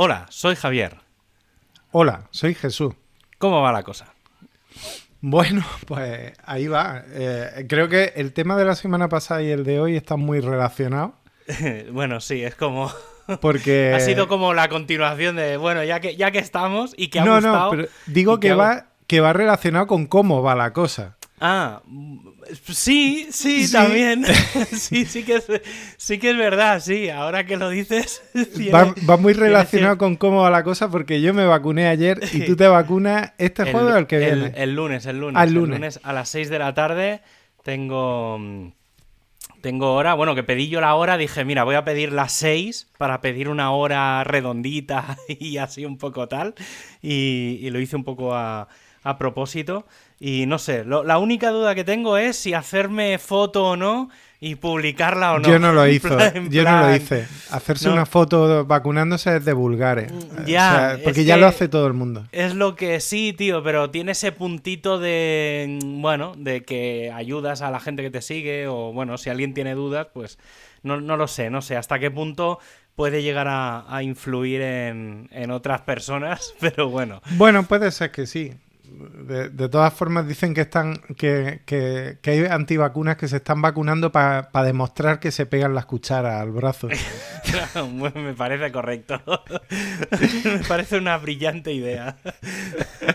Hola, soy Javier. Hola, soy Jesús. ¿Cómo va la cosa? Bueno, pues ahí va. Eh, creo que el tema de la semana pasada y el de hoy están muy relacionados. bueno, sí, es como... Porque... ha sido como la continuación de, bueno, ya que, ya que estamos y que ha no, gustado... No, pero digo que, va, que va relacionado con cómo va la cosa. Ah, sí, sí, también. sí, sí que, es, sí que es verdad, sí. Ahora que lo dices. va, muy relacionado con cómo va la cosa porque yo me vacuné ayer y tú te vacunas este jueves o el que viene. El, lunes, el lunes. Ah, el lunes. a las 6 de la tarde tengo. Tengo hora, bueno, que pedí yo la hora, dije, mira, voy a pedir las 6 para pedir una hora redondita y así un poco tal. Y, lo hice un poco a, a propósito. Y no sé, la única duda que tengo es si hacerme foto o no y publicarla o no. Yo no lo hice, yo no lo hice. Hacerse una foto vacunándose es de vulgares. Ya, porque ya lo hace todo el mundo. Es lo que sí, tío, pero tiene ese puntito de, bueno, de que ayudas a la gente que te sigue o, bueno, si alguien tiene dudas, pues no, no lo sé, no sé hasta qué punto puede llegar a, a influir en, en otras personas, pero bueno. Bueno, puede ser que sí. De, todas formas dicen que están que, que, hay antivacunas que se están vacunando para demostrar que se pegan las cucharas al brazo. me parece correcto. me parece una brillante idea.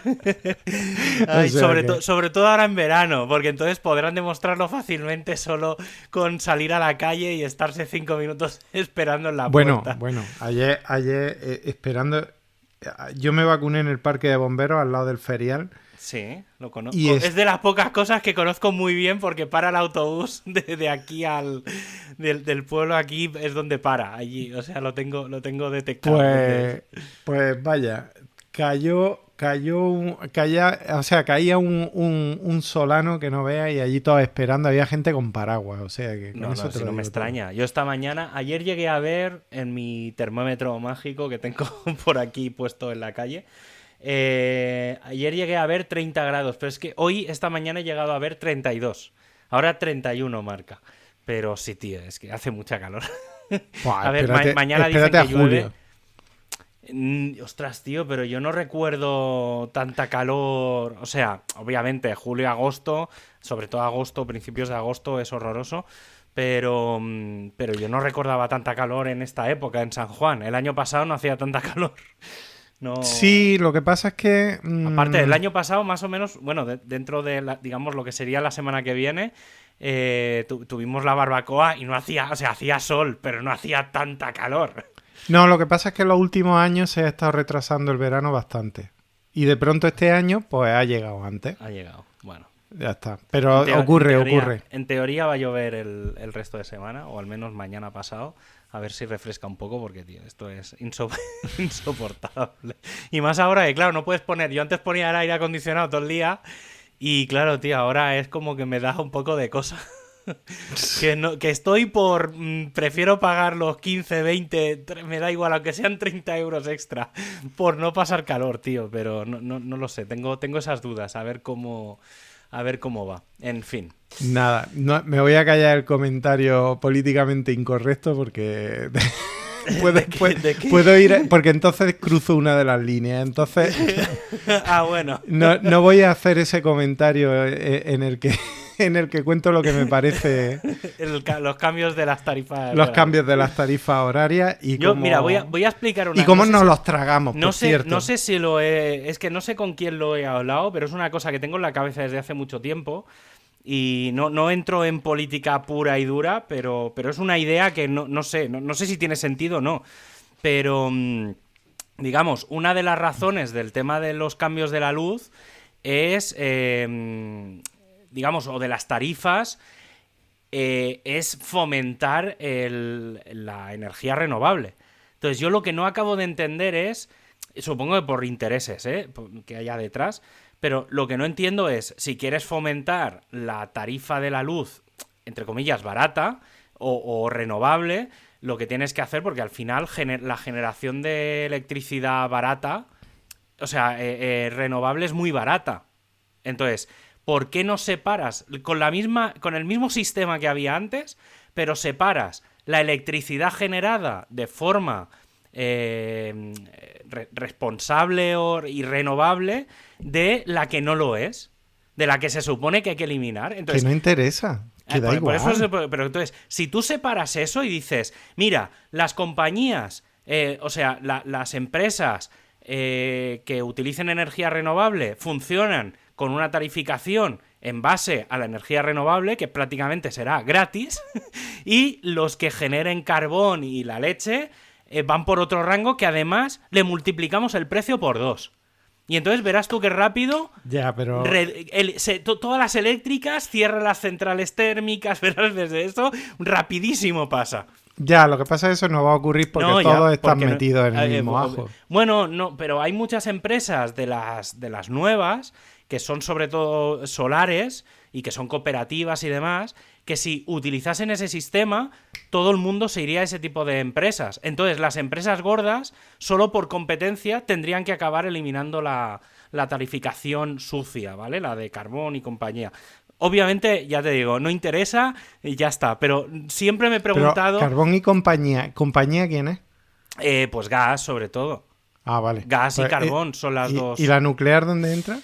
sobre, sobre todo ahora en verano, porque entonces podrán demostrarlo fácilmente solo con salir a la calle y estarse cinco minutos esperando en la bueno, puerta. Bueno, ayer, ayer eh, esperando yo me vacuné en el parque de bomberos al lado del ferial. Sí, lo conozco. es... de las pocas cosas que conozco muy bien porque para el autobús de, aquí al. Del, pueblo aquí es donde para, allí. O sea, lo tengo, lo tengo detectado. Pues, pues vaya, cayó cayó un, o sea, caía un, un, solano que no vea y allí todos esperando, había gente con paraguas, o sea que no, no, me extraña. Yo esta mañana, ayer llegué a ver en mi termómetro mágico que tengo por aquí puesto en la calle, eh, ayer llegué a ver 30 grados, pero es que hoy, esta mañana he llegado a ver 32, ahora 31 marca. Pero sí, tío, es que hace mucha calor. a ver, mañana dicen que llueve. Mm, ostras, tío, pero yo no recuerdo tanta calor. O sea, obviamente, julio agosto, sobre todo agosto, principios de agosto, es horroroso. Pero, mm, pero yo no recordaba tanta calor en esta época, en San Juan. El año pasado no hacía tanta calor. No... Sí, lo que pasa es que. Aparte, el mm, año pasado, más o menos, bueno, dentro de, digamos, lo que sería la semana que viene, eh, tuvimos la barbacoa y no hacía, o sea, hacía sol, pero no hacía tanta calor. No, lo que pasa es que en los últimos años se ha estado retrasando el verano bastante. Y de pronto este año, pues ha llegado antes. Ha llegado, bueno. Ya está. Pero ocurre, ocurre. En teoría va a llover el, el, resto de semana, o al menos mañana pasado. A ver si refresca un poco, porque, tío, esto es insoportable. Y más ahora que, claro, no puedes poner. Yo antes ponía el aire acondicionado todo el día. Y claro, tío, ahora es como que me da un poco de cosa. que, no, que estoy por... Mm, prefiero pagar los 15, 20, me da igual, aunque sean 30 euros extra, por no pasar calor, tío, pero no, no, no lo sé, tengo, tengo esas dudas, a ver cómo... A ver cómo va. En fin. Nada, no, me voy a callar el comentario políticamente incorrecto porque puedo, puedo, ir porque entonces cruzo una de las líneas. Entonces, ah, bueno. No, no voy a hacer ese comentario eh, en el que en el que cuento lo que me parece. los cambios de las tarifas. Los cambios de las tarifas horarias y Yo, mira, voy a, voy a explicar una Y cómo nos los tragamos, no por sé, cierto. No sé si lo he. Es que no sé con quién lo he hablado, pero es una cosa que tengo en la cabeza desde hace mucho tiempo. Y no, no entro en política pura y dura, pero, pero es una idea que no, no sé, no, sé si tiene sentido o no. Pero, mm, digamos, una de las razones del tema de los cambios de la luz es eh, digamos, o de las tarifas, eh, es fomentar la energía renovable. Entonces, yo lo que no acabo de entender es, supongo que por intereses ¿eh? que haya detrás, pero lo que no entiendo es si quieres fomentar la tarifa de la luz, entre comillas, barata o, renovable, lo que tienes que hacer, porque al final la generación de electricidad barata, o sea, eh, renovable es muy barata. Entonces, ¿por qué no separas con la misma con el mismo sistema que había antes, pero separas la electricidad generada de forma eh, re- responsable o, y renovable de la que no lo es, de la que se supone que hay que eliminar. Que Entonces, no interesa. Que eh, da por, por igual. eso pero entonces, si tú separas eso y dices, mira, las compañías, eh, o sea, la- las empresas que utilicen energía renovable funcionan con una tarificación en base a la energía renovable, que prácticamente será gratis, y los que generen carbón y la leche eh, van por otro rango que además le multiplicamos el precio por dos. Y entonces verás tú que rápido Ya, pero. Re- el- se- to- todas las eléctricas cierran las centrales térmicas, verás desde esto, rapidísimo pasa. Ya, lo que pasa es que eso no va a ocurrir porque No, ya, todos están porque no- metidos en el eh, mismo eh, ajo. Bueno, no, pero hay muchas empresas de las, de las nuevas, que son sobre todo solares y que son cooperativas y demás, que si utilizasen ese sistema, todo el mundo se iría a ese tipo de empresas. Entonces, las empresas gordas, solo por competencia, tendrían que acabar eliminando la, la tarificación sucia, ¿vale? La de carbón y compañía. Obviamente, ya te digo, no interesa y ya está. Pero siempre me he Pero preguntado. Carbón y compañía. ¿Compañía quién es? eh, pues gas, sobre todo. Ah, vale. Gas y Pues, eh, carbón son las ¿y, dos. ¿Y la nuclear dónde entra?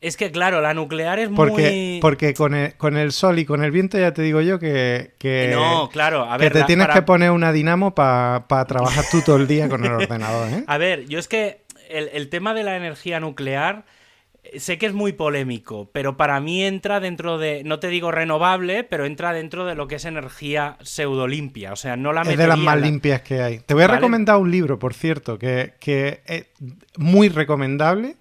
Es que, claro, la nuclear es Porque, muy. porque con, el, con el sol y con el viento ya te digo yo que, que, No, claro, a que ver. te la- tienes para- que poner una dinamo para trabajar tú todo el día con el ordenador, ¿eh? A ver, yo es que el, el tema de la energía nuclear. eh, Sé que es muy polémico, pero para mí entra dentro de, no te digo renovable, pero entra dentro de lo que es energía pseudo limpia. O sea, no la Es de las más la- limpias que hay. Te voy a Vale. recomendar un libro, por cierto, que, que es muy recomendable.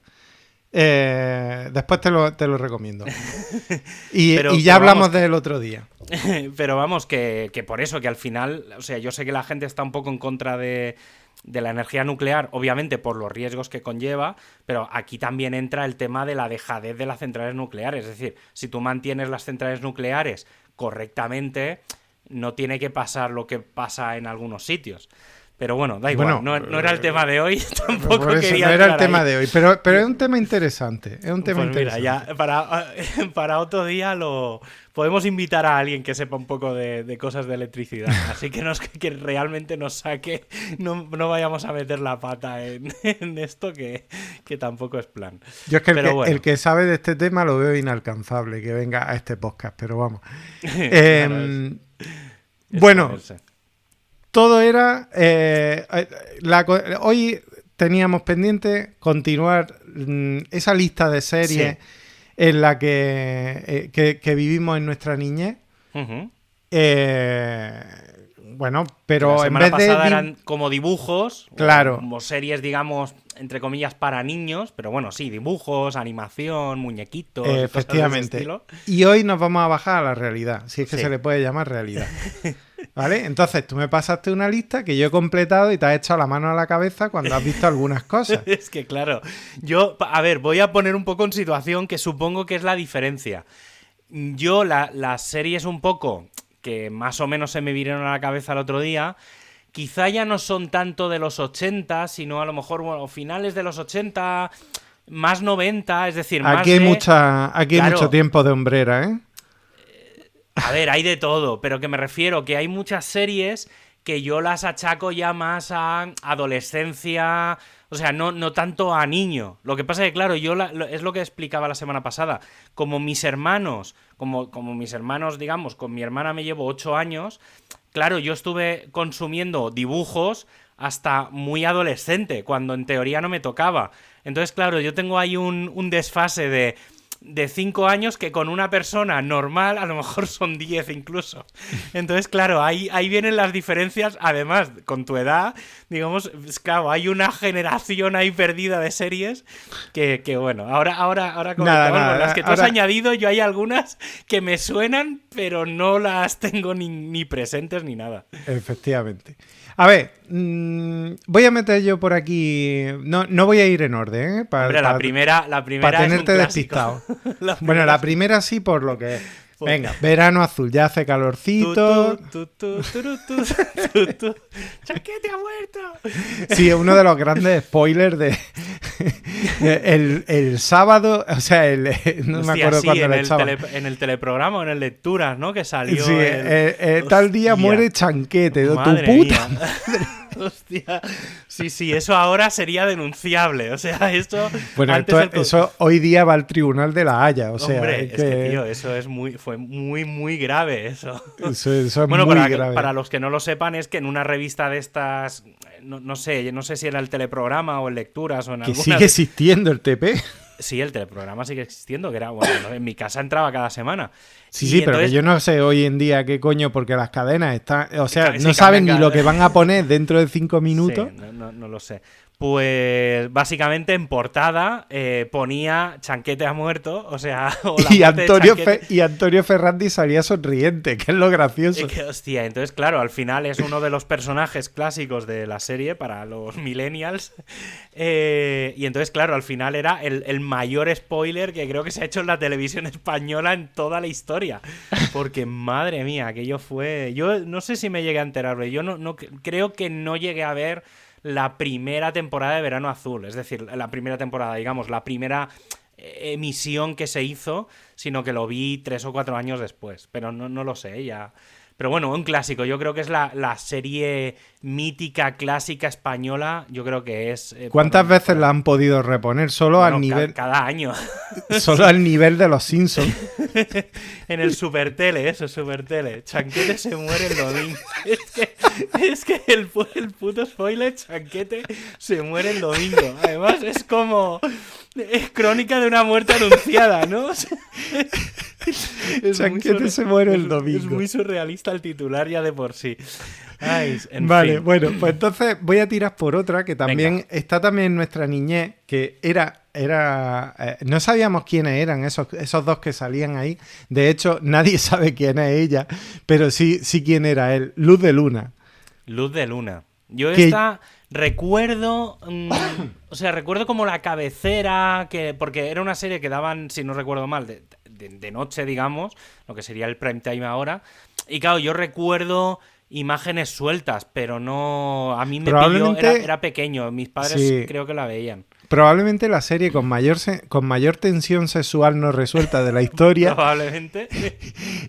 Eh, después te lo, te lo recomiendo. Y, Pero- y ya hablamos vamos, del otro día. Pero vamos, que, que por eso, que al final, o sea, yo sé que la gente está un poco en contra de, de la energía nuclear, obviamente por los riesgos que conlleva, pero aquí también entra el tema de la dejadez de las centrales nucleares. Es decir, si tú mantienes las centrales nucleares correctamente, no tiene que pasar lo que pasa en algunos sitios. Pero bueno, da igual, Bueno, no, no era el tema de hoy, tampoco Por eso quería no era el tema ahí. de hoy, pero, pero es un tema interesante. Es un tema Pues mira, interesante. ya para, para otro día lo podemos invitar a alguien que sepa un poco de, de cosas de electricidad. Así que, nos, que realmente nos saque, no, no vayamos a meter la pata en, en esto que, que tampoco es plan. Yo es que el, Pero que bueno. el que sabe de este tema lo veo inalcanzable, que venga a este podcast, pero vamos. Claro, Em, Es bueno, ponerse. Todo era... eh, eh, la hoy teníamos pendiente continuar mm, esa lista de series Sí. en la que, eh, que, que vivimos en nuestra niñez. Eh, bueno, pero la en semana vez de... pasada di- eran como dibujos, Claro. como series, digamos, entre comillas, para niños, pero bueno, sí, dibujos, animación, muñequitos, y cosas de ese Efectivamente. estilo. Y hoy nos vamos a bajar a la realidad, si es que Sí. se le puede llamar realidad. ¿Vale? Entonces tú me pasaste una lista que yo he completado y te has echado la mano a la cabeza cuando has visto algunas cosas. Es que claro, yo, a ver, voy a poner un poco en situación que supongo que es la diferencia. Yo, la- las series un poco que más o menos se me vinieron a la cabeza el otro día, quizá ya no son tanto de los 80, sino a lo mejor, bueno, finales de los 80, más 90, es decir, más Aquí hay, de- mucha, aquí hay Claro. mucho tiempo de hombrera, ¿eh? A ver, hay de todo, pero que me refiero que hay muchas series que yo las achaco ya más a adolescencia, o sea, no, no tanto a niño. Lo que pasa es que, claro, yo es lo que explicaba la semana pasada. Como mis hermanos, como, como mis hermanos, digamos, con mi hermana me llevo ocho años, claro, yo estuve consumiendo dibujos hasta muy adolescente, cuando en teoría no me tocaba. Entonces, claro, yo tengo ahí un, un desfase de de 5 años que con una persona normal a lo mejor son 10 incluso. Entonces, claro, ahí, ahí vienen las diferencias. Además, con tu edad, digamos, es claro, hay una generación ahí perdida de series que, que, bueno, ahora, ahora, ahora con Nada, las que tú has añadido, yo hay algunas que me suenan, pero no las tengo ni, ni presentes ni nada. Efectivamente. A ver, mm, voy a meter yo por aquí. No, no voy a ir en orden, ¿eh? Pa- Hombre, la primera, la primera para es un tenerte despistado. La Bueno, la primera sí por lo que Venga, verano azul, ya hace calorcito. Tu, tu, tu, tu, tu, tu, tu, tu. ¡Chaquete ha muerto! Sí, es uno de los grandes spoilers de el, el sábado, o sea, el, no me acuerdo sí, cuándo en el, en teleprograma o en el lecturas, ¿no? Que salió. Sí, el- eh, eh, tal día Hostia. muere Chanquete, tu Madre puta. mía. Hostia. Sí, sí, eso ahora sería denunciable. O sea, esto. Bueno, antes esto- eso hoy día va al tribunal de la Haya. O sea, Hombre, es es que, que tío, eso es muy, fue muy, muy grave eso. eso, eso es Bueno, muy para, grave. para los que no lo sepan, es que en una revista de estas, no, no sé, no sé si era el teleprograma o en lecturas o en que alguna. sigue existiendo el TP. Sí, el teleprograma sigue existiendo, que era, bueno, ¿no? en mi casa entraba cada semana. Sí, Y sí, pero que yo no sé hoy en día qué coño, porque las cadenas están. O sea, Sí, no saben ni lo que van a poner dentro de cinco minutos. Sí, no, no- no lo sé. Pues básicamente en portada eh, ponía Chanquete ha muerto, o sea, o la Y Antonio. Fe- y Antonio Ferrandi salía sonriente, que es lo gracioso. Es que, hostia, entonces, claro, al final es uno de los personajes clásicos de la serie para los millennials. Eh, y entonces, claro, al final era el, el mayor spoiler que creo que se ha hecho en la televisión española en toda la historia. Porque, madre mía, aquello fue. Yo no sé si me llegué a enterarme. Yo no, no creo que no llegué a ver la primera temporada de Verano Azul. Es decir, la primera temporada, digamos, la primera eh, emisión que se hizo, sino que lo vi tres o cuatro años después. Pero no, no lo sé, ya. Pero bueno, un clásico. Yo creo que es la, la serie mítica, clásica española. Yo creo que es. eh, ¿Cuántas veces la han podido reponer? Solo bueno, al ca- nivel, cada año. solo al nivel de los Simpsons. en el Super Tele, eso, Super Tele. Chanquete se muere el domingo. Es que, es que el, el puto spoiler, Chanquete se muere el domingo. Además, es como. Es crónica de una muerte anunciada, ¿no? Es Chanquete se muere el es- domingo. Es muy surrealista el titular ya de por sí. Ay, en vale, fin. bueno, pues entonces voy a tirar por otra que también Venga. está también en nuestra niñez, que era, era, eh, no sabíamos quiénes eran esos, esos dos que salían ahí. De hecho, nadie sabe quién es ella, pero sí, sí quién era él. Luz de Luna. Luz de luna. Yo Que- esta recuerdo, mm, o sea, recuerdo como la cabecera, que porque era una serie que daban, si no recuerdo mal, de, de- de noche, digamos, lo que sería el prime time ahora. Y claro, yo recuerdo imágenes sueltas, pero no, a mí me pilló, Probablemente- era, era pequeño, mis padres Sí. creo que la veían. Probablemente la serie con mayor, se- con mayor tensión sexual no resuelta de la historia. Probablemente.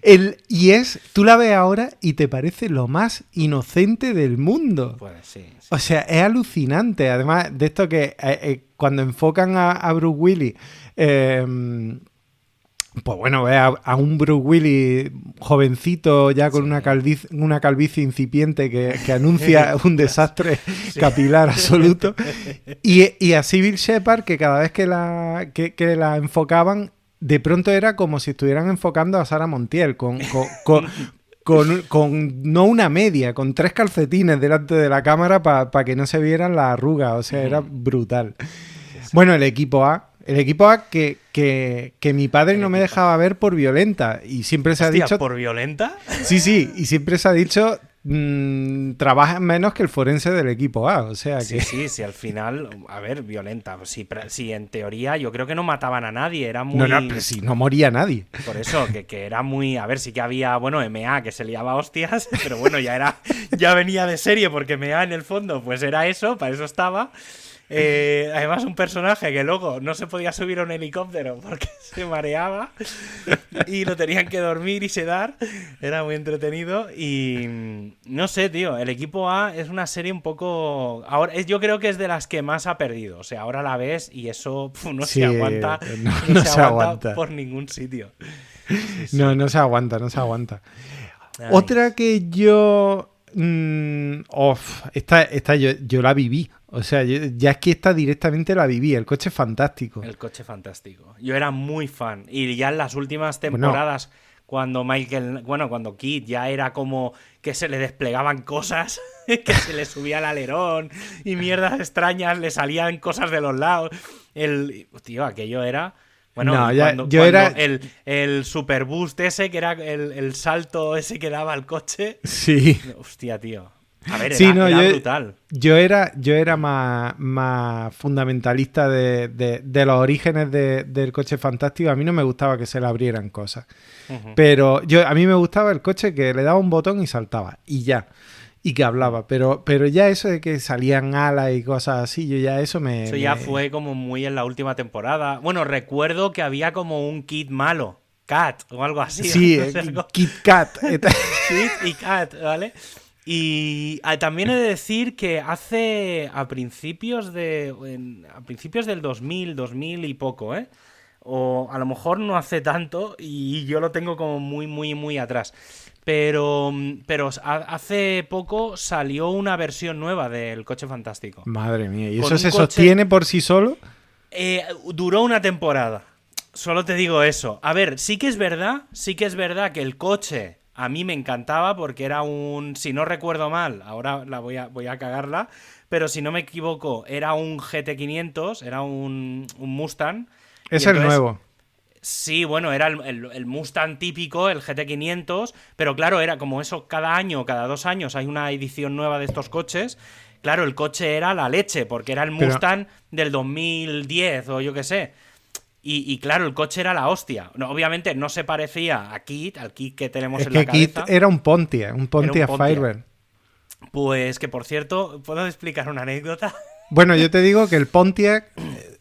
El, y es, tú la ves ahora y te parece lo más inocente del mundo. Pues sí. sí. O sea, es alucinante. Además de esto que eh, eh, cuando enfocan a, a Bruce Willis, eh, pues bueno, ve a, a un Bruce Willis jovencito ya con una, calviz- una calvicie incipiente que, que anuncia un desastre capilar absoluto. Y, y a Civil Shepard que cada vez que la, que, que la enfocaban, de pronto era como si estuvieran enfocando a Sara Montiel con... con- con- con, con no una media, con tres calcetines delante de la cámara para que no se vieran las arrugas. O sea, era brutal. Bueno, el equipo A. El equipo A que, que, que mi padre El no me dejaba ver por violenta. Y siempre se ha dicho. ¿por violenta? Sí, sí. Y siempre se ha dicho. mm, trabajan menos que el forense del equipo A. O sea Sí, que. sí, sí, al final, a ver, violenta. Sí, pero- sí, en teoría yo creo que no mataban a nadie, era muy... No, no, pero si no moría nadie. Por eso, que, que era muy. A ver, sí que había, bueno, MA que se liaba hostias, pero bueno, ya era. Ya venía de serie, porque MA en el fondo, pues era eso, para eso estaba. Eh, además, un personaje que luego no se podía subir a un helicóptero porque se mareaba y lo tenían que dormir y sedar. Era muy entretenido. Y no sé, tío, el equipo A es una serie un poco. Ahora, es, yo creo que es de las que más ha perdido. O sea, ahora la ves y eso no Sí, se aguanta. no- No, no se, se aguanta, aguanta. por ningún sitio. No, no se aguanta, no se aguanta. Ay. Otra que yo. mm, esta, esta yo, yo la viví. O sea, yo- ya es que esta directamente la viví. El coche es fantástico. El coche fantástico. Yo era muy fan. Y ya en las últimas Bueno. temporadas, cuando Michael, bueno, cuando Kid ya era como que se le desplegaban cosas, que se le subía el alerón y mierdas extrañas, le salían cosas de los lados. El, tío, aquello era... Bueno, No, y ya- cuando, yo cuando era- el, el super boost ese, que era el, el salto ese que daba al coche. Sí. Hostia, tío. A ver, Sí, era, no, era yo- brutal. Yo era, yo era más, más fundamentalista de, de- de los orígenes de- del coche fantástico. A mí no me gustaba que se le abrieran cosas. Pero yo, a mí me gustaba el coche que le daba un botón y saltaba. Y ya. Y que hablaba. Pero, pero ya eso de que salían alas y cosas así, yo ya eso me. Eso ya me- fue como muy en la última temporada. Bueno, recuerdo que había como un kit malo. Cat o algo así. Sí, ¿no? eh, O sea, algo- Kit Kat. Kit y Cat, ¿vale? Y ah, también he de decir que hace a principios de a principios del 2000, 2000 y poco, ¿eh? O a lo mejor no hace tanto y yo lo tengo como muy muy muy atrás. Pero, pero hace poco salió una versión nueva del Coche Fantástico. Madre mía, ¿y eso se sostiene por sí solo? Eh, duró una temporada. Solo te digo eso. A ver, sí que es verdad, sí que es verdad que el coche a mí me encantaba porque era un, si no recuerdo mal, ahora la voy a, voy a cagarla, pero si no me equivoco, era un GT500, era un, un Mustang. Es el nuevo. Sí, bueno, era el, Mustang típico, el GT500, pero claro, era como eso, cada año, cada dos años hay una edición nueva de estos coches. Claro, el coche era la leche, porque era el Mustang del 2010 o yo qué sé. Y, claro, el coche era la hostia. obviamente no se parecía a Kit, al Kit que tenemos en la cabeza. Kit era un Pontiac, un Pontiac, Firebird. Pues que por cierto, ¿puedo explicar una anécdota? Bueno, yo te digo que el Pontiac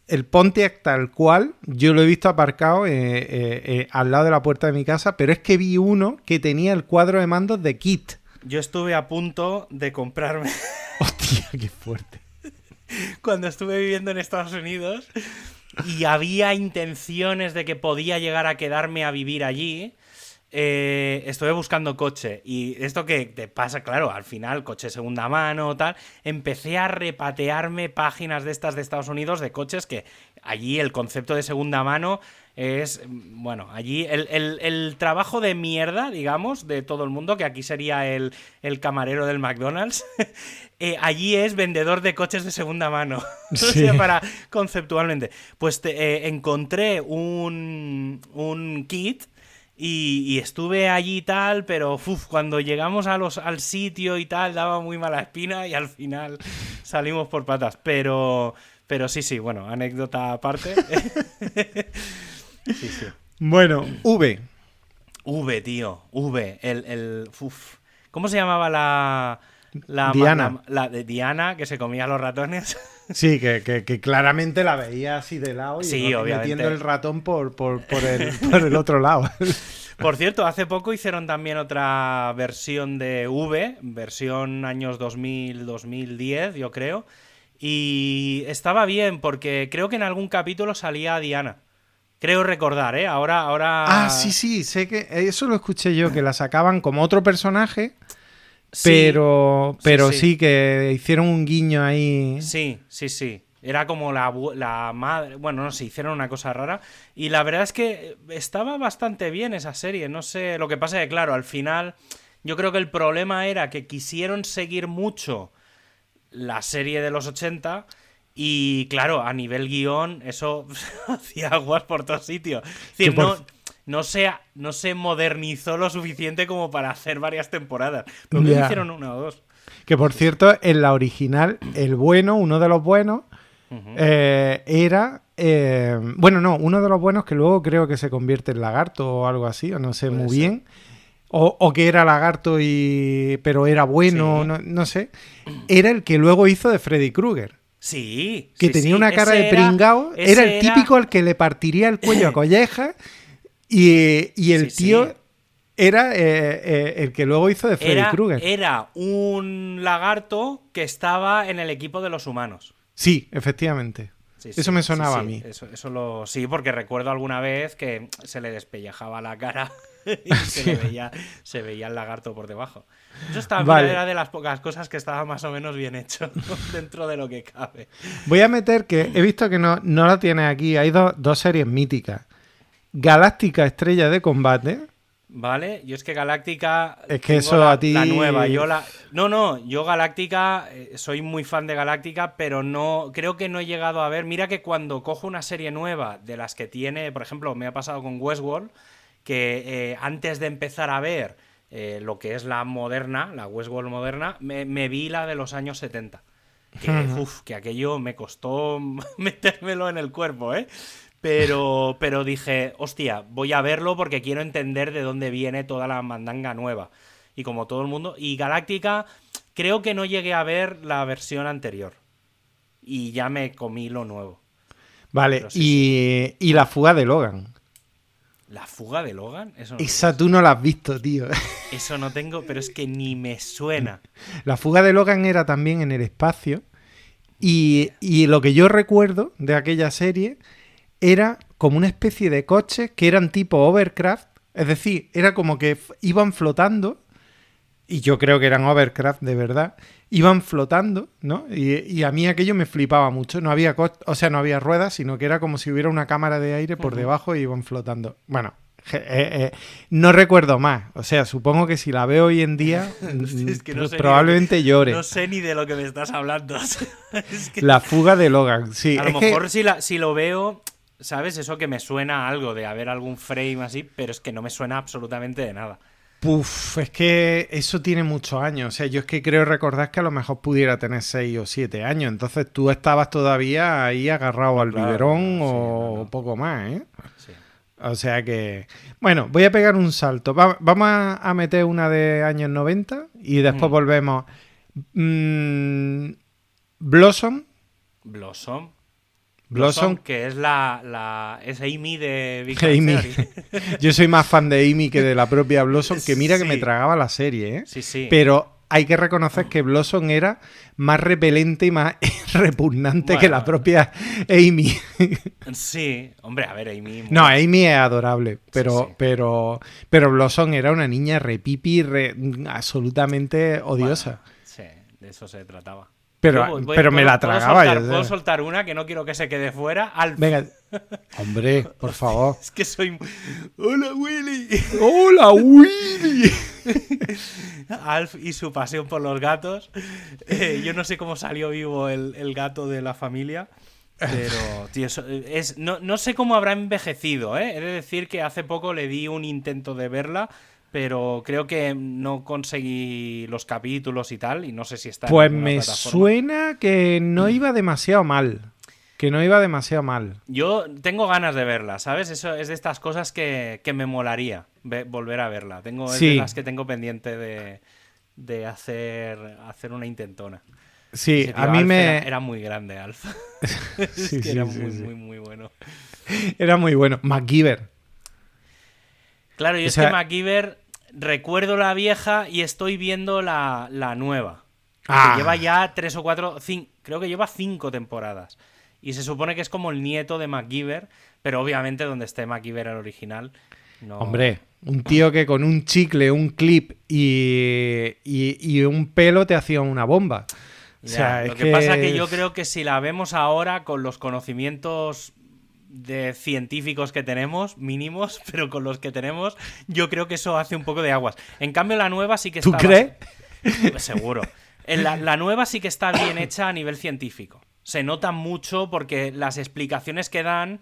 el Pontiac tal cual, yo lo he visto aparcado eh, eh, eh, al lado de la puerta de mi casa, pero es que vi uno que tenía el cuadro de mandos de Kit. Yo estuve a punto de comprarme. Hostia, qué fuerte. Cuando estuve viviendo en Estados Unidos y había intenciones de que podía llegar a quedarme a vivir allí. Eh, estuve buscando coche y esto que te pasa, claro, al final, coche segunda mano, tal, empecé a repatearme páginas de estas de Estados Unidos de coches que allí el concepto de segunda mano es, bueno, allí el, trabajo de mierda, digamos, de todo el mundo, que aquí sería el, camarero del McDonald's, eh, allí es vendedor de coches de segunda mano, para conceptualmente. Pues eh, encontré un, un kit y, estuve allí y tal, pero cuando llegamos a los, al sitio y tal, daba muy mala espina y al final salimos por patas. Pero, pero sí, sí, bueno, anécdota aparte. sí, sí. Bueno, V. V, tío, V. El, el, ¿Cómo se llamaba la, la Diana. La, de Diana, que se comía los ratones. Sí, que, claramente la veía así de lado y sí, metiendo el ratón por, por, el, por el otro lado. Por cierto, hace poco hicieron también otra versión de V, versión años 2000-2010, yo creo. Y estaba bien, porque creo que en algún capítulo salía Diana. Creo recordar, ¿eh? Ahora, ahora. Ah, sí, sí, sé que. Eso lo escuché yo, que la sacaban como otro personaje pero, pero sí, que hicieron un guiño ahí. Sí, sí, sí. Era como la, la, madre. Bueno, no sé, hicieron una cosa rara. Y la verdad es que estaba bastante bien esa serie. No sé. Lo que pasa es que, claro, al final. Yo creo que el problema era que quisieron seguir mucho la serie de los 80. Y claro, a nivel guion, eso hacía aguas por todos sitios. No no se, no se modernizó lo suficiente como para hacer varias temporadas. Pero hicieron una o dos. Que por cierto, en la original, el bueno, uno de los buenos, eh, era. Eh, bueno, no, uno de los buenos que luego creo que se convierte en lagarto o algo así, o no sé muy bien. O, que era lagarto y. pero era bueno, no, sé. Era el que luego hizo de Freddy Krueger. Sí. Que tenía una cara de pringao. Era, el típico al que le partiría el cuello a colleja y, el tío era eh, eh, el que luego hizo de Freddy Krueger. Era un lagarto que estaba en el equipo de los humanos. Sí, efectivamente. Eso me sonaba a mí. Eso, lo, sí, porque recuerdo alguna vez que se le despellejaba la cara y se, veía, se veía el lagarto por debajo. Eso estaba, era de las pocas cosas que estaba más o menos bien hecho dentro de lo que cabe. Voy a meter que he visto que no, no lo tienes aquí. Hay dos series míticas. Galáctica Estrella de Combate. Vale, yo es que Galáctica. Es que eso a ti. La nueva, yo la. No, no, yo Galáctica, eh, soy muy fan de Galáctica, pero no. Creo que no he llegado a ver. Mira que cuando cojo una serie nueva de las que tiene, por ejemplo, me ha pasado con Westworld, que eh, antes de empezar a ver eh, lo que es la moderna, la Westworld moderna, me, me vi la de los años 70. Que, uf, que aquello me costó metérmelo en el cuerpo, ¿eh? Pero, pero dije, hostia, voy a verlo porque quiero entender de dónde viene toda la mandanga nueva. Y como todo el mundo. Y Galáctica, creo que no llegué a ver la versión anterior. Y ya me comí lo nuevo. Vale, y, y, la fuga de Logan. ¿La fuga de Logan? Eso no, Esa tú no la has visto, tío. eso no tengo, pero es que ni me suena. La fuga de Logan era también en el espacio. Y, y lo que yo recuerdo de aquella serie era como una especie de coches que eran tipo overcraft. Es decir, era como que iban flotando. Y yo creo que eran overcraft de verdad. Iban flotando, ¿no? Y, y a mí aquello me flipaba mucho. No había, o sea, no había ruedas, sino que era como si hubiera una cámara de aire por debajo y iban flotando. Bueno, eh, eh, no recuerdo más. O sea, supongo que si la veo hoy en día, Es que no ni- probablemente llore. No sé ni de lo que me estás hablando. Es que- La fuga de Logan, sí. a lo que- mejor si, la, si lo veo, ¿sabes? Eso que me suena a algo de haber algún frame así, pero es que no me suena absolutamente de nada. Puf, es que eso tiene muchos años. O sea, yo es que creo recordar que a lo mejor pudiera tener 6 o 7 años. Entonces tú estabas todavía ahí agarrado al Claro, biberón sí, o poco más, ¿eh? Sí. O sea que... Bueno, voy a pegar un salto. Va- vamos a, a meter una de años 90 y después Mm. volvemos. Mm, Blossom. Blossom. Blossom. que es la, la es Amy de Big Amy. Yo soy más fan de Amy que de la propia Blossom, que mira que me tragaba la serie, ¿eh? Sí, sí. Pero hay que reconocer que Blossom era más repelente y más repugnante que la propia Amy. Sí, hombre, a ver, Amy. no, Amy es adorable, pero, sí. pero, pero Blossom era una niña repipi, re- absolutamente odiosa. Sí, de eso se trataba. Pero Yo voy- pero me puedo- la puedo tragaba. soltar- yo- puedo soltar una que no quiero que se quede fuera. Venga, hombre, por favor. Es que soy. ¡Hola, Willy! ¡Hola, Willy! Alf y su pasión por los gatos. Eh, yo no sé cómo salió vivo el, el gato de la familia. Pero, tío, eso es, no, no sé cómo habrá envejecido, ¿eh? He de decir que hace poco le di un intento de verla, pero creo que no conseguí los capítulos y tal, y no sé si está Pues me plataforma. suena que no iba demasiado mal. Que no iba demasiado mal. Yo tengo ganas de verla, ¿sabes? Eso es de estas cosas que, que me molaría ve- volver a verla. Tengo, es Sí. de las que tengo pendiente de, de hacer, hacer una intentona. Sí, Ese tío a mí Alf me... Era, era muy grande, Alf. es Sí, que sí, era sí, muy, muy, muy bueno. Era muy bueno. MacGyver. Claro, y O es sea- que MacGyver recuerdo la vieja y estoy viendo la, la nueva. Que Ah. lleva ya tres o cuatro, cin- creo que lleva cinco temporadas. Y se supone que es como el nieto de MacGyver, pero obviamente donde esté MacGyver el original. No... Hombre, un tío que con un chicle, un clip y, y, y un pelo te hacía una bomba. O sea, lo es que, pasa que yo creo que si la vemos ahora con los conocimientos de científicos que tenemos, mínimos, pero con los que tenemos, yo creo que eso hace un poco de aguas. En cambio, la nueva sí que ¿Tú está. crees? Pues seguro. La, la nueva sí que está bien hecha a nivel científico. Se nota mucho porque las explicaciones que dan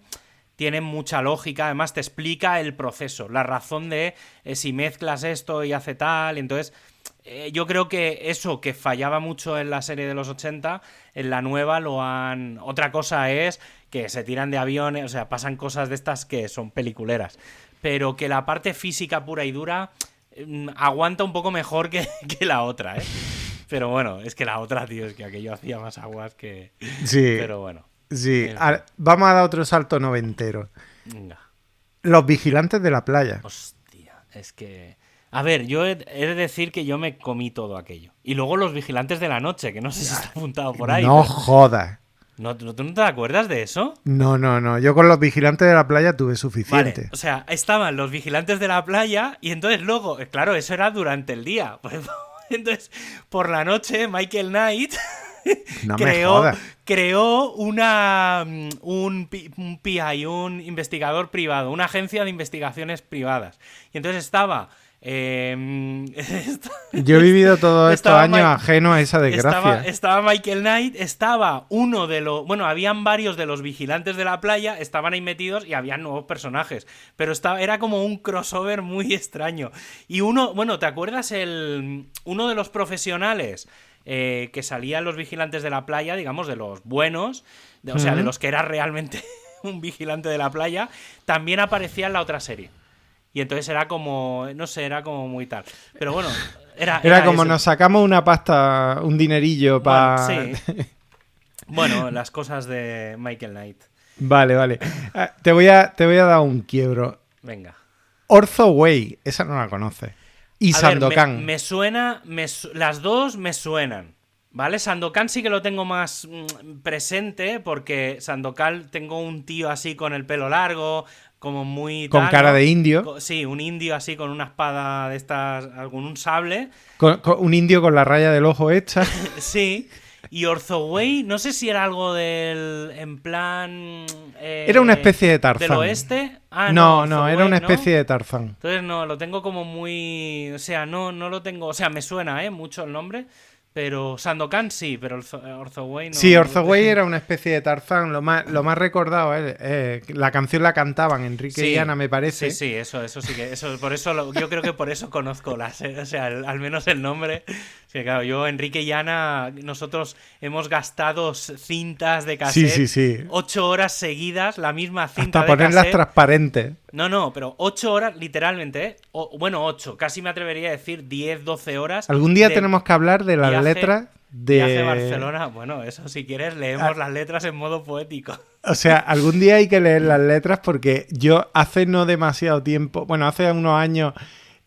tienen mucha lógica. Además, te explica el proceso, la razón de eh, si mezclas esto y hace tal. Entonces, eh, yo creo que eso que fallaba mucho en la serie de los 80, en la nueva lo han. Otra cosa es que se tiran de aviones, o sea, pasan cosas de estas que son peliculeras. Pero que la parte física pura y dura mm, aguanta un poco mejor que, que la otra, ¿eh? Pero bueno, es que la otra, tío, es que aquello hacía más aguas que. Sí, Pero bueno, sí. vamos a dar otro salto noventero. venga. Los vigilantes de la playa. Hostia, es que. A ver, yo he, he de decir que yo me comí todo aquello. Y luego los vigilantes de la noche, que no sé si está apuntado por ahí. no pero- jodas. ¿No, ¿tú no te acuerdas de eso? No, no, no. Yo con los vigilantes de la playa tuve suficiente. Vale, o sea, estaban los vigilantes de la playa y entonces luego, eh, claro, eso era durante el día. Pues, entonces, por la noche, Michael Knight No creó, creó una, mm, un, P- un PI, un investigador privado, una agencia de investigaciones privadas. Y entonces estaba... eh, esta- Yo he vivido todos estos años ajeno a esa desgracia. estaba, estaba Michael Knight, estaba uno de los. Bueno, habían varios de los vigilantes de la playa, estaban ahí metidos y había nuevos personajes. Pero estaba, era como un crossover muy extraño. Y uno, bueno, ¿te acuerdas el. Uno de los profesionales eh, que salía en los vigilantes de la playa, digamos, de los buenos, de- o sea, de los que era realmente un vigilante de la playa, también aparecía en la otra serie. Y entonces era como, no sé, era como muy tal. Pero bueno, era... Era como eso. nos sacamos una pasta, un dinerillo para... Bueno, sí. Bueno, las cosas de Michael Knight. Vale, vale. Ah, Te voy, a, te voy a dar un quiebro. Venga. Orzo Way, esa no la conoce. Y A ver, Sandokan. me, me suena, me las dos me suenan. ¿Vale? Sandokan sí que lo tengo más mm, presente porque Sandokan tengo un tío así con el pelo largo, como muy... Con tal, cara de indio. Sí, un indio así con una espada de estas, con un sable. Con- con un indio con la raya del ojo hecha. Sí. Y Orzoway, no sé si era algo del. En plan. eh, Era una especie de Tarzán. ¿Del oeste? Ah, no, no, no, era una especie de Tarzán. Entonces no, lo tengo como muy. O sea, no, no lo tengo. O sea, me suena, ¿eh? Mucho el nombre. Pero Sandokan sí, pero Orzo- Orzoway no. Sí, Orzoway era una especie de Tarzán. Lo más, lo más recordado, eh, eh, la canción la cantaban Enrique Sí, y Ana, me parece. Sí, sí, eso, eso sí que. Eso, por eso lo- yo creo que por eso conozco las. O sea, el- al menos el nombre. Sí, claro, yo, Enrique y Ana, nosotros hemos gastado cintas de sí, cassette. sí, sí. Ocho horas seguidas, la misma cinta Hasta de ponerlas cassette. transparentes. No, no, pero ocho horas, literalmente, ¿eh? O- bueno, ocho, casi me atrevería a decir 10, 12 horas. Algún día de tenemos que hablar de las letras de. Viaje Barcelona, bueno, eso si quieres leemos Ah. las letras en modo poético. O sea, algún día hay que leer las letras porque yo hace no demasiado tiempo, bueno, hace unos años,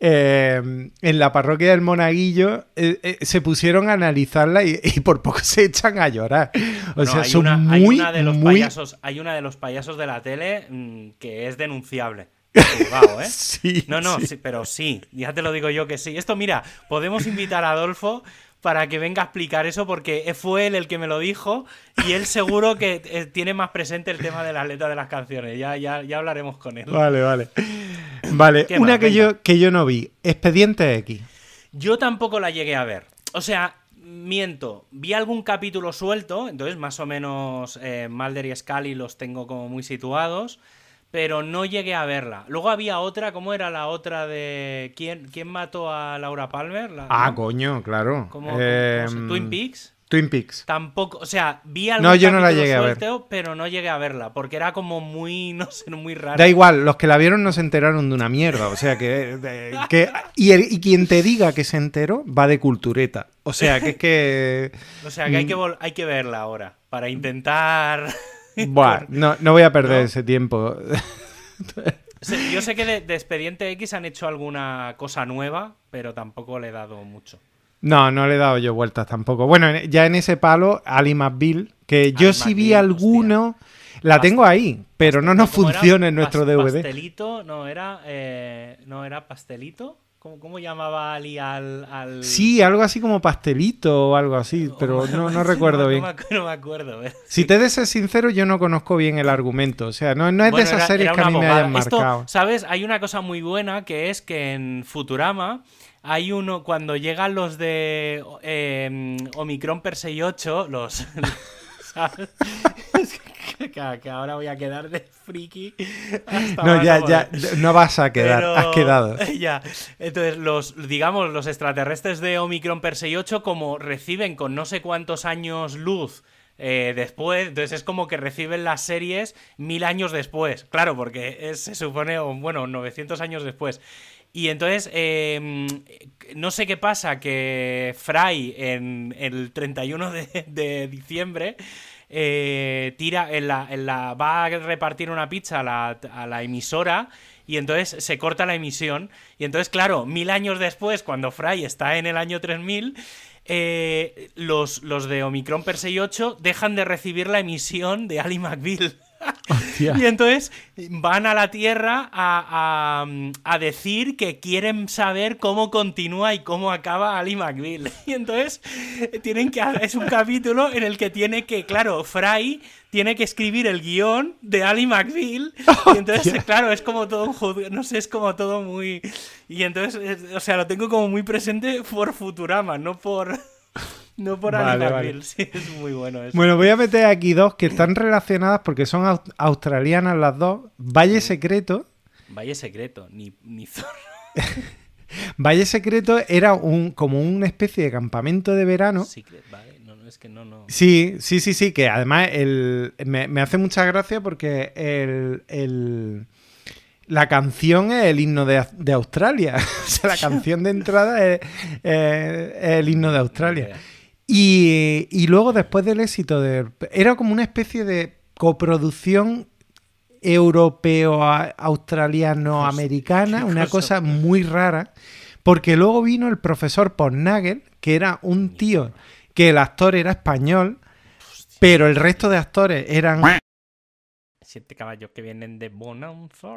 eh, en la parroquia del Monaguillo, eh, eh, se pusieron a analizarla y, y por poco se echan a llorar. O Bueno, sea, hay, son una, muy, hay una de los muy... payasos, hay una de los payasos de la tele mm, que es denunciable. ¿eh? Sí, No, no, sí. sí, pero sí, ya te lo digo yo que sí. Esto, mira, podemos invitar a Adolfo para que venga a explicar eso porque fue él el que me lo dijo y él seguro que eh, tiene más presente el tema de las letras de las canciones. Ya, ya, ya hablaremos con él. Vale, vale. Vale, ¿Qué una que Venga. yo, que yo no vi, Expediente X. Yo tampoco la llegué a ver. O sea, miento. Vi algún capítulo suelto, entonces más o menos eh, Mulder y Scully los tengo como muy situados, pero no llegué a verla. Luego había otra, ¿cómo era la otra de quién, quién mató a Laura Palmer? La- Ah, coño, claro. ¿Cómo- cómo- Eh, cómo se- Twin Peaks. Twin Peaks. Tampoco, o sea, vi algún No, yo no la llegué a ver. pero no llegué a verla, porque era como muy, no sé, muy rara. Da igual, los que la vieron no se enteraron de una mierda. O sea que. de- que y, el- y quien te diga que se enteró va de cultureta. O sea que es que. O sea, que hay que, Mm. hay que verla ahora, para intentar... Buah, no, no voy a perder ¿No? ese tiempo. Yo sé que de, de Expediente X han hecho alguna cosa nueva, pero tampoco le he dado mucho. No, no le he dado yo vueltas tampoco. Bueno, en- ya en ese palo, Ali McBeal, que yo Ali sí vi alguno. La tengo ahí, pero no nos funciona en nuestro DVD. Pastelito, no, era. eh, no, era pastelito. ¿Cómo, cómo llamaba Ali al. al- Sí, algo así como pastelito o algo así, pero no, no recuerdo no, bien. me no me acuerdo. ¿eh? Si te de ser sincero, yo no conozco bien el argumento. O sea, no, no es Bueno, de esas era- series era que a mí me hayan Esto, marcado. ¿Sabes? Hay una cosa muy buena que es que en Futurama hay uno, cuando llegan los de eh, Omicron Per 68, los... que, que ahora voy a quedar de friki. hasta No, ya, ya, no vas a quedar, Pero- has quedado. Ya. Entonces, los, digamos, los extraterrestres de Omicron Per 68, como reciben con no sé cuántos años luz eh, después, entonces es como que reciben las series mil años después. Claro, porque es- se supone, bueno, 900 años después. Y entonces, eh, no sé qué pasa, que Fry en el 31 de, de diciembre eh, tira en la, va a repartir una pizza a la, a la emisora y entonces se corta la emisión. Y entonces, claro, mil años después, cuando Fry está en el año 3000, eh, los, los de Omicron Per 68 dejan de recibir la emisión de Ali McBeal. Hostia. Y entonces van a la Tierra a, a- a decir que quieren saber cómo continúa y cómo acaba Ali McBeal. Y entonces tienen que es un capítulo en el que tiene que, claro, Fry tiene que escribir el guion de Ali McBeal. Y entonces, Hostia. claro, es como todo un no sé, es como todo muy. Y entonces, es- o sea, lo tengo como muy presente por Futurama, no por. No por Vale, McBeal. vale. Sí, es muy bueno eso. Bueno, voy a meter aquí dos que están relacionadas porque son aus- australianas las dos. Valle Secreto. Valle secreto, ni, ni zorro. Valle Secreto era un como una especie de campamento de verano. Secret, vale. No, no, es que no, no. Sí, sí, sí, sí, que además el, me, me hace mucha gracia porque el, el- la canción es el himno de, de Australia. o sea, la canción de entrada es, es- es el himno de Australia. Y, y luego después del éxito de... Era como una especie de coproducción europeo, australiano, americana, una cosa muy rara. Porque luego vino el profesor Pornagel, que era un tío que el actor era español, pero el resto de actores eran Siete caballos que vienen de Bonanza.